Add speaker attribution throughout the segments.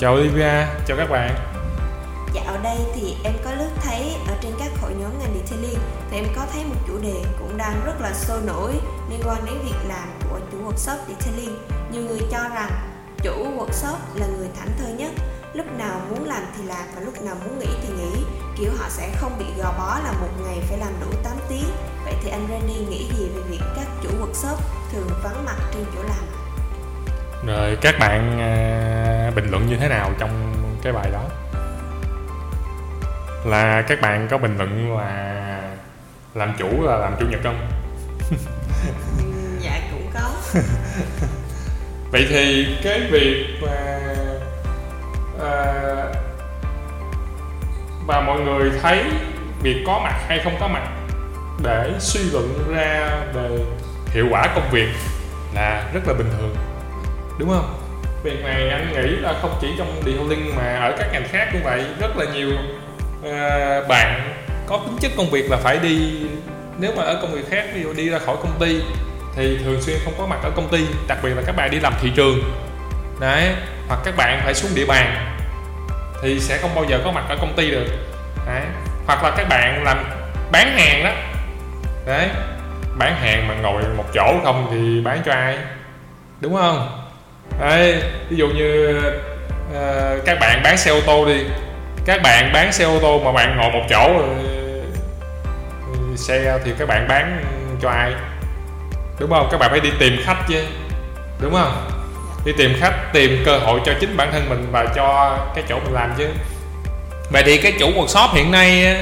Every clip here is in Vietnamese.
Speaker 1: Chào
Speaker 2: Olivia, chào các bạn.
Speaker 1: Dạo đây thì em có lướt thấy ở trên các hội nhóm ngành detailing thì em có thấy một chủ đề cũng đang rất là sôi nổi liên quan đến việc làm của chủ workshop detailing. Nhiều người cho rằng chủ workshop là người thảnh thơi nhất lúc nào muốn làm thì làm và lúc nào muốn nghỉ thì nghỉ kiểu họ sẽ không bị gò bó là một ngày phải làm đủ 8 tiếng vậy thì anh Randy nghĩ gì về việc các chủ workshop thường vắng mặt trên chỗ làm
Speaker 2: rồi các bạn à, bình luận như thế nào trong cái bài đó? Là các bạn có bình luận là làm chủ là làm chủ nhật không?
Speaker 1: Dạ cũng có.
Speaker 2: Vậy thì cái việc mà à, mà mọi người thấy việc có mặt hay không có mặt để suy luận ra về hiệu quả công việc là rất là bình thường đúng không việc này anh nghĩ là không chỉ trong detailing mà ở các ngành khác cũng vậy rất là nhiều uh, bạn có tính chất công việc là phải đi nếu mà ở công việc khác ví dụ đi ra khỏi công ty thì thường xuyên không có mặt ở công ty đặc biệt là các bạn đi làm thị trường. Đấy hoặc các bạn phải xuống địa bàn thì sẽ không bao giờ có mặt ở công ty được. Đấy hoặc là các bạn làm bán hàng đó. Đấy bán hàng mà ngồi một chỗ không thì bán cho ai đúng không? Đấy ví dụ như uh, các bạn bán xe ô tô đi. Các bạn bán xe ô tô mà bạn ngồi một chỗ uh, xe thì các bạn bán cho ai? Đúng không? Các bạn phải đi tìm khách chứ. Đúng không? Đi tìm khách tìm cơ hội cho chính bản thân mình và cho cái chỗ mình làm chứ. Vậy thì cái chủ workshop hiện nay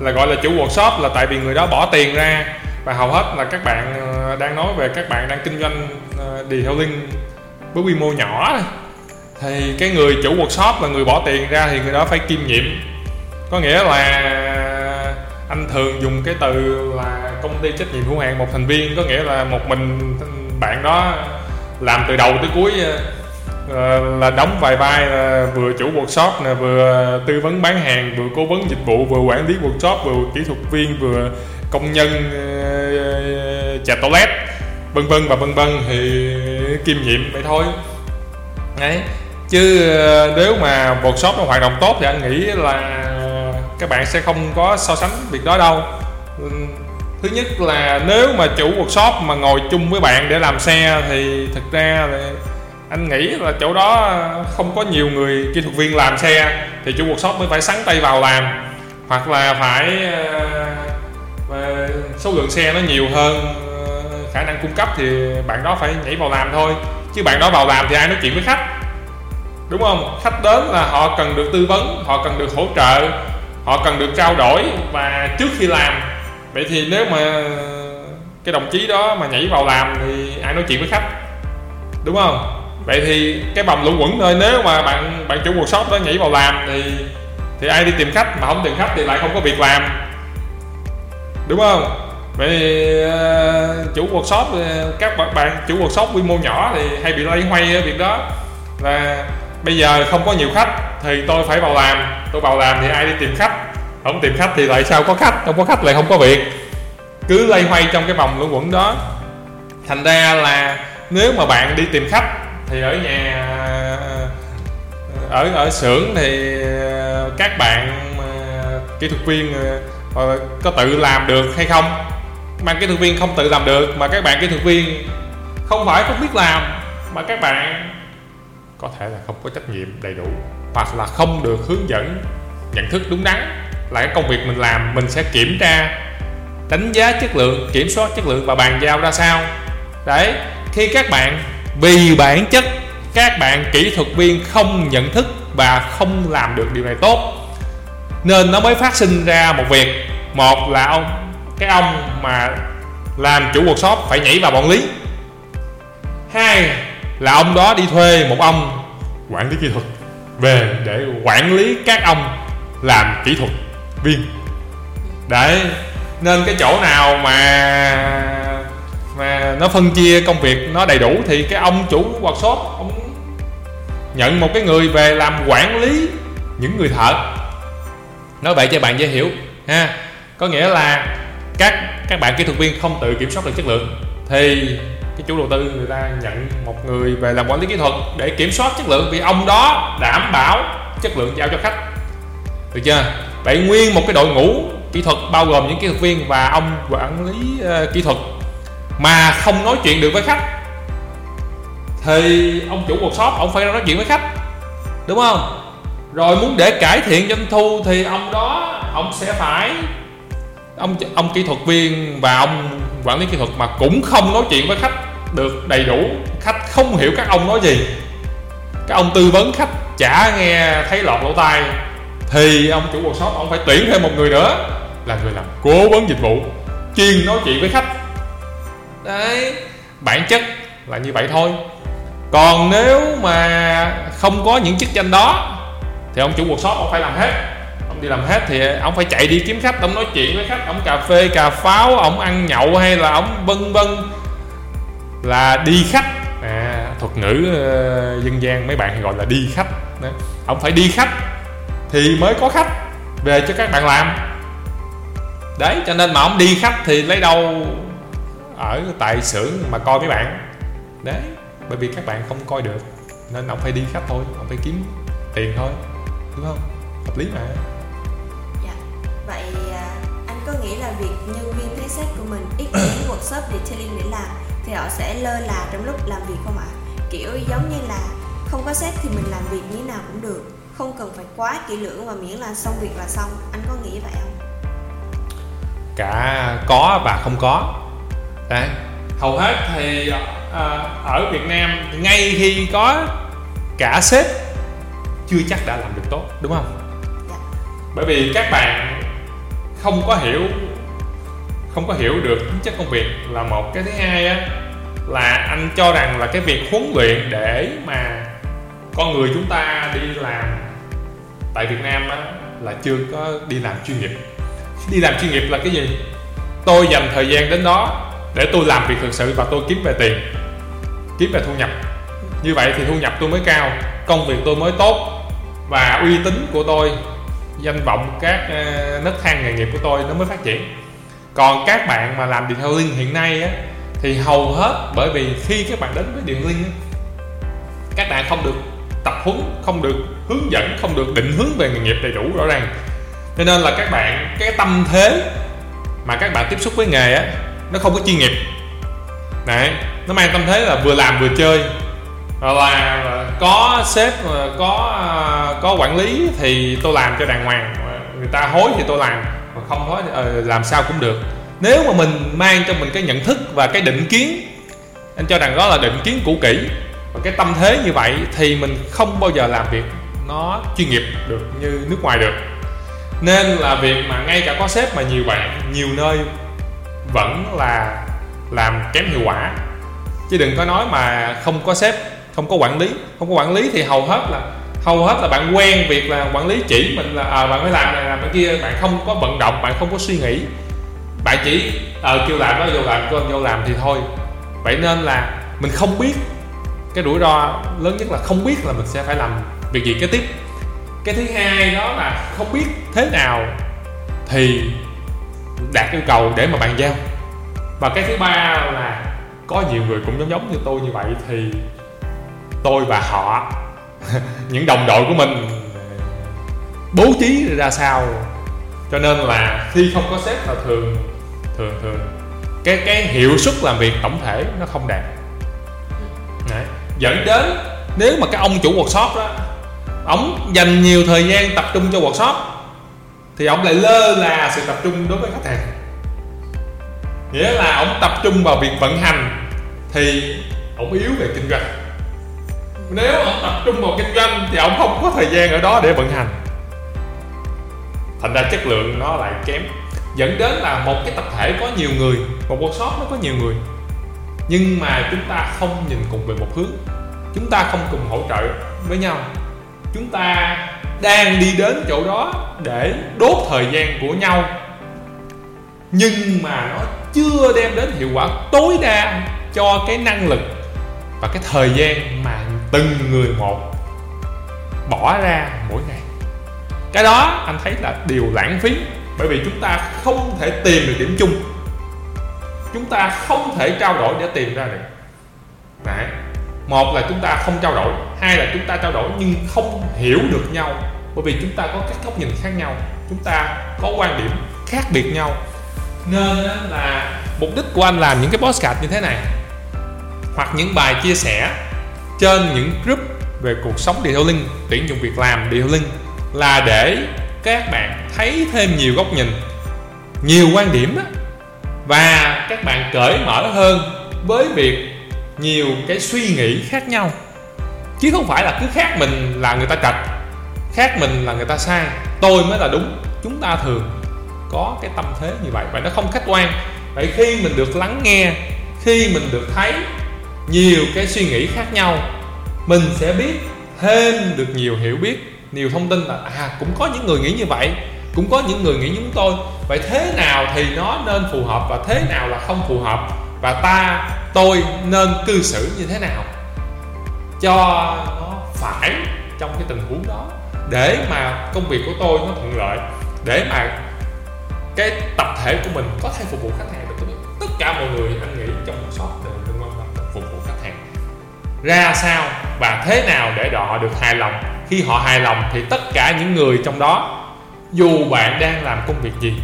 Speaker 2: là gọi là chủ workshop là tại vì người đó bỏ tiền ra. Và hầu hết là các bạn đang nói về các bạn đang kinh doanh đi theo link với quy mô nhỏ thì cái người chủ workshop là người bỏ tiền ra thì người đó phải kiêm nhiệm. Có nghĩa là anh thường dùng cái từ là công ty trách nhiệm hữu hạn một thành viên có nghĩa là một mình bạn đó làm từ đầu tới cuối ờ, là đóng vài vai là vừa chủ workshop nè vừa tư vấn bán hàng vừa cố vấn dịch vụ vừa quản lý workshop vừa kỹ thuật viên vừa công nhân uh, chà toilet vân vân và vân vân. Thì kiêm nhiệm vậy thôi. Đấy chứ ờ, nếu mà workshop nó hoạt động tốt thì anh nghĩ là các bạn sẽ không có so sánh việc đó đâu. Thứ nhất là nếu mà chủ workshop mà ngồi chung với bạn để làm xe thì thực ra là anh nghĩ là chỗ đó không có nhiều người kỹ thuật viên làm xe thì chủ workshop mới phải sắn tay vào làm. Hoặc là phải uh, số lượng xe nó nhiều hơn khả năng cung cấp thì bạn đó phải nhảy vào làm thôi. Chứ bạn đó vào làm thì ai nói chuyện với khách? Đúng không? Khách đến là họ cần được tư vấn, họ cần được hỗ trợ, họ cần được trao đổi. Và trước khi làm, vậy thì nếu mà cái đồng chí đó mà nhảy vào làm thì ai nói chuyện với khách? Đúng không? Vậy thì cái bầm lũ quẩn thôi nếu mà bạn bạn chủ workshop đó nhảy vào làm thì thì ai đi tìm khách mà không tìm khách thì lại không có việc làm. Đúng không? Vậy thì, uh, chủ workshop ờ, các bạn chủ workshop quy mô nhỏ thì hay bị lây hoay việc đó. Là bây giờ không có nhiều khách thì tôi phải vào làm. Tôi vào làm thì ai đi tìm khách? Không tìm khách thì tại sao có khách? Không có khách lại không có việc. Cứ lây hoay trong cái vòng luẩn quẩn đó. Thành ra là nếu mà bạn đi tìm khách thì ở nhà ờ, ở ở xưởng thì các bạn kỹ thuật viên có tự làm được hay không? Mà kỹ thuật viên không tự làm được, mà các bạn kỹ thuật viên không phải không biết làm, mà các bạn có thể là không có trách nhiệm đầy đủ, hoặc là không được hướng dẫn, nhận thức đúng đắn là cái công việc mình làm, mình sẽ kiểm tra, đánh giá chất lượng, kiểm soát chất lượng và bàn giao ra sao. Đấy, khi các bạn, vì bản chất các bạn kỹ thuật viên không nhận thức và không làm được điều này tốt, nên nó mới phát sinh ra một việc. Một là ông cái ông mà làm chủ workshop phải nhảy vào bọn lý. Hai là ông đó đi thuê một ông quản lý kỹ thuật về để quản lý các ông làm kỹ thuật viên. Đấy, nên cái chỗ nào mà mà nó phân chia công việc nó đầy đủ thì cái ông chủ workshop, ông nhận một cái người về làm quản lý những người thợ. Nói vậy cho bạn dễ hiểu, ha. Có nghĩa là các các bạn kỹ thuật viên không tự kiểm soát được chất lượng thì cái chủ đầu tư người ta nhận một người về làm quản lý kỹ thuật để kiểm soát chất lượng vì ông đó đảm bảo chất lượng giao cho khách. Được chưa? Vậy nguyên một cái đội ngũ kỹ thuật bao gồm những kỹ thuật viên và ông quản lý uh, kỹ thuật mà không nói chuyện được với khách thì ông chủ workshop ông phải nói chuyện với khách đúng không? Rồi muốn để cải thiện doanh thu thì ông đó ông sẽ phải ông ông kỹ thuật viên và ông quản lý kỹ thuật mà cũng không nói chuyện với khách được đầy đủ. Khách không hiểu các ông nói gì. Các ông tư vấn khách, chả nghe thấy lọt lỗ tai. Thì ông chủ workshop, ông phải tuyển thêm một người nữa là người làm cố vấn dịch vụ, chuyên nói chuyện với khách. Đấy, bản chất là như vậy thôi. Còn nếu mà không có những chức danh đó, thì ông chủ workshop ông phải làm hết đi làm hết thì ông phải chạy đi kiếm khách ông nói chuyện với khách ông cà phê cà pháo ông ăn nhậu hay là ông vân vân là đi khách. À, thuật ngữ uh, dân gian mấy bạn gọi là đi khách. Đó. ông phải đi khách thì mới có khách về cho các bạn làm. Đấy cho nên mà ông đi khách thì lấy đâu ở tại xưởng mà coi mấy bạn. Đấy bởi vì các bạn không coi được nên ông phải đi khách thôi ông phải kiếm tiền thôi đúng không? Hợp lý mà
Speaker 1: anh có nghĩ là việc nhân viên thấy sếp của mình ít đến workshop detailing để làm thì họ sẽ lơ là trong lúc làm việc không ạ? Kiểu giống như là không có sếp thì mình làm việc như nào cũng được không cần phải quá kỹ lưỡng và miễn là xong việc là xong. Anh có nghĩ vậy không?
Speaker 2: Cả có và không có. Đấy. Hầu hết thì à, ở Việt Nam ngay khi có cả sếp chưa chắc đã làm được tốt đúng không? Dạ. bởi vì các bạn không có hiểu, không có hiểu được tính chất công việc là một cái thứ hai á, là anh cho rằng là cái việc huấn luyện để mà con người chúng ta đi làm tại Việt Nam á là chưa có đi làm chuyên nghiệp. Đi làm chuyên nghiệp là cái gì? Tôi dành thời gian đến đó để tôi làm việc thực sự và tôi kiếm về tiền, kiếm về thu nhập. Như vậy thì thu nhập tôi mới cao, công việc tôi mới tốt và uy tín của tôi danh vọng các ờ, nấc thang nghề nghiệp của tôi nó mới phát triển. Còn các bạn mà làm detailing hiện nay á thì hầu hết bởi vì khi các bạn đến với điện á, các bạn không được tập huấn không được hướng dẫn không được định hướng về nghề nghiệp đầy đủ rõ ràng. Cho nên là các bạn cái tâm thế mà các bạn tiếp xúc với nghề á nó không có chuyên nghiệp. Đấy nó mang tâm thế là vừa làm vừa chơi là có sếp, có có quản lý thì tôi làm cho đàng hoàng. Người ta hối thì tôi làm, mà không hối thì ờ, làm sao cũng được. Nếu mà mình mang cho mình cái nhận thức và cái định kiến, anh cho rằng đó là định kiến cũ kỹ, và cái tâm thế như vậy thì mình không bao giờ làm việc nó chuyên nghiệp được như nước ngoài được. Nên là việc mà ngay cả có sếp mà nhiều bạn, nhiều nơi vẫn là làm kém hiệu quả. Chứ đừng có nói mà không có sếp không có quản lý. Không có quản lý thì hầu hết là hầu hết là bạn quen việc là quản lý chỉ mình là à, bạn phải làm này làm cái kia. Bạn không có vận động bạn không có suy nghĩ. Bạn chỉ à, kêu làm đó vô làm kêu vô làm thì thôi. Vậy nên là mình không biết. Cái rủi ro lớn nhất là không biết là mình sẽ phải làm việc gì. Kế tiếp cái thứ hai đó là không biết thế nào thì đạt yêu cầu để mà bàn giao. Và cái thứ ba là có nhiều người cũng giống giống như tôi như vậy thì tôi và họ. Những đồng đội của mình bố trí ra sao. Cho nên là khi không có sếp là thường thường thường cái cái hiệu suất làm việc tổng thể nó không đạt. Đấy. dẫn đến nếu mà cái ông chủ workshop đó, ông dành nhiều thời gian tập trung cho workshop, thì ông lại lơ là sự tập trung đối với khách hàng. Nghĩa là ông tập trung vào việc vận hành, thì ông yếu về kinh doanh nếu ông tập trung vào kinh doanh thì ông không có thời gian ở đó để vận hành. Thành ra chất lượng nó lại kém. Dẫn đến là một cái tập thể có nhiều người, một workshop nó có nhiều người. Nhưng mà chúng ta không nhìn cùng về một hướng. Chúng ta không cùng hỗ trợ với nhau. Chúng ta đang đi đến chỗ đó để đốt thời gian của nhau. Nhưng mà nó chưa đem đến hiệu quả tối đa cho cái năng lực và cái thời gian mà từng người một bỏ ra mỗi ngày. Cái đó anh thấy là điều lãng phí, bởi vì chúng ta không thể tìm được điểm chung. Chúng ta không thể trao đổi để tìm ra được. Đấy. một là chúng ta không trao đổi, hai là chúng ta trao đổi nhưng không hiểu được nhau, bởi vì chúng ta có các góc nhìn khác nhau, chúng ta có quan điểm khác biệt nhau. Nên là mục đích của anh làm những cái postcard như thế này, hoặc những bài chia sẻ trên những group về cuộc sống detailing tuyển dụng việc làm detailing là để các bạn thấy thêm nhiều góc nhìn nhiều quan điểm đó, và các bạn cởi mở hơn với việc nhiều cái suy nghĩ khác nhau. Chứ không phải là cứ khác mình là người ta trật khác mình là người ta sai. Tôi mới là đúng chúng ta thường có cái tâm thế như vậy. Và nó không khách quan. Vậy khi mình được lắng nghe khi mình được thấy nhiều cái suy nghĩ khác nhau. Mình sẽ biết thêm được nhiều hiểu biết. Nhiều thông tin là à cũng có những người nghĩ như vậy, cũng có những người nghĩ như chúng tôi. Vậy thế nào thì nó nên phù hợp và thế nào là không phù hợp? Và ta, tôi nên cư xử như thế nào? Cho nó phải trong cái tình huống đó. Để mà công việc của tôi nó thuận lợi. Để mà cái tập thể của mình có thể phục vụ khách hàng được tất cả mọi người anh nghĩ trong một shop đều ra sao và thế nào để họ được hài lòng? Khi họ hài lòng thì tất cả những người trong đó, dù bạn đang làm công việc gì,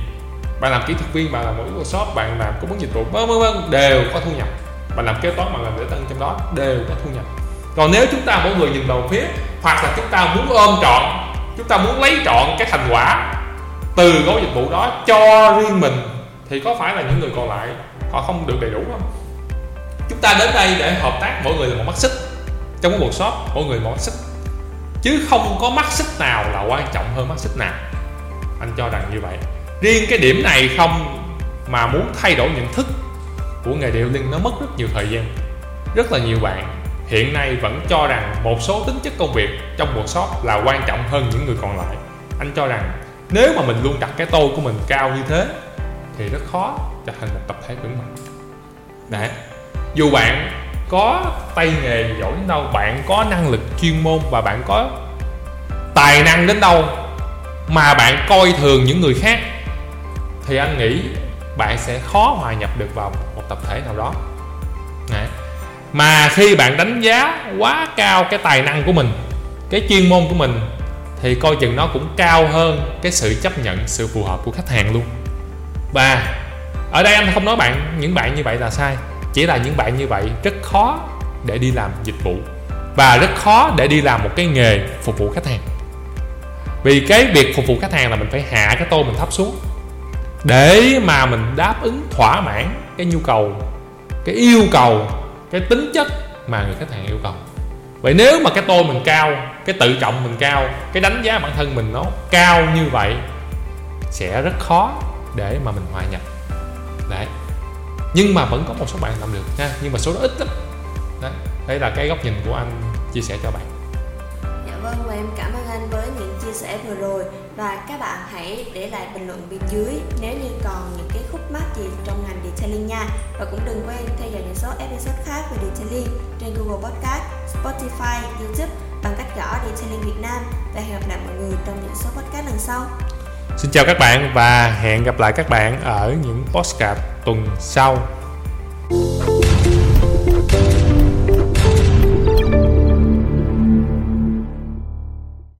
Speaker 2: bạn làm kỹ thuật viên, bạn làm một workshop, bạn làm cung ứng dịch vụ, vân vân vân, đều có thu nhập. Bạn làm kế toán, bạn làm lễ tân trong đó, đều có thu nhập. Còn nếu chúng ta mỗi người nhìn vào phía, hoặc là chúng ta muốn ôm trọn, chúng ta muốn lấy trọn cái thành quả từ gói dịch vụ đó cho riêng mình, thì có phải là những người còn lại họ không được đầy đủ không? Chúng ta đến đây để hợp tác mỗi người là một mắt xích. Trong cái workshop, mỗi người một mắt xích. Chứ không có mắt xích nào là quan trọng hơn mắt xích nào. Anh cho rằng như vậy. Riêng cái điểm này không mà muốn thay đổi nhận thức của nghề điệu linh nó mất rất nhiều thời gian. Rất là nhiều bạn hiện nay vẫn cho rằng một số tính chất công việc trong một shop là quan trọng hơn những người còn lại. Anh cho rằng nếu mà mình luôn đặt cái tô của mình cao như thế thì rất khó trở thành một tập thể vững mạnh. Đấy dù bạn có tay nghề giỏi đến đâu, bạn có năng lực chuyên môn và bạn có tài năng đến đâu mà bạn coi thường những người khác, thì anh nghĩ bạn sẽ khó hòa nhập được vào một tập thể nào đó. Đấy. mà khi bạn đánh giá quá cao cái tài năng của mình, cái chuyên môn của mình, thì coi chừng nó cũng cao hơn cái sự chấp nhận, sự phù hợp của khách hàng luôn. Và ở đây anh không nói bạn, những bạn như vậy là sai chỉ là những bạn như vậy rất khó để đi làm dịch vụ và rất khó để đi làm một cái nghề phục vụ khách hàng. Vì cái việc phục vụ khách hàng là mình phải hạ cái tô mình thấp xuống để mà mình đáp ứng thỏa mãn cái nhu cầu, cái yêu cầu, cái tính chất mà người khách hàng yêu cầu. Vậy nếu mà cái tôi mình cao, cái tự trọng mình cao, cái đánh giá bản thân mình nó cao như vậy sẽ rất khó để mà mình hòa nhập. Đấy nhưng mà vẫn có một số bạn làm được ha nhưng mà số đó ít lắm. Đấy đây là cái góc nhìn của anh chia sẻ cho bạn.
Speaker 1: Dạ vâng và em cảm ơn anh với những chia sẻ vừa rồi. Và các bạn hãy để lại bình luận bên dưới nếu như còn những cái khúc mắc gì trong ngành detailing nha. Và cũng đừng quên theo dõi những số episode khác về detailing trên Google Podcast, Spotify, YouTube bằng cách gõ Detailing Việt Nam. Và hẹn gặp lại mọi người trong những số podcast lần sau.
Speaker 2: Xin chào các bạn và hẹn gặp lại các bạn ở những postcard tuần sau.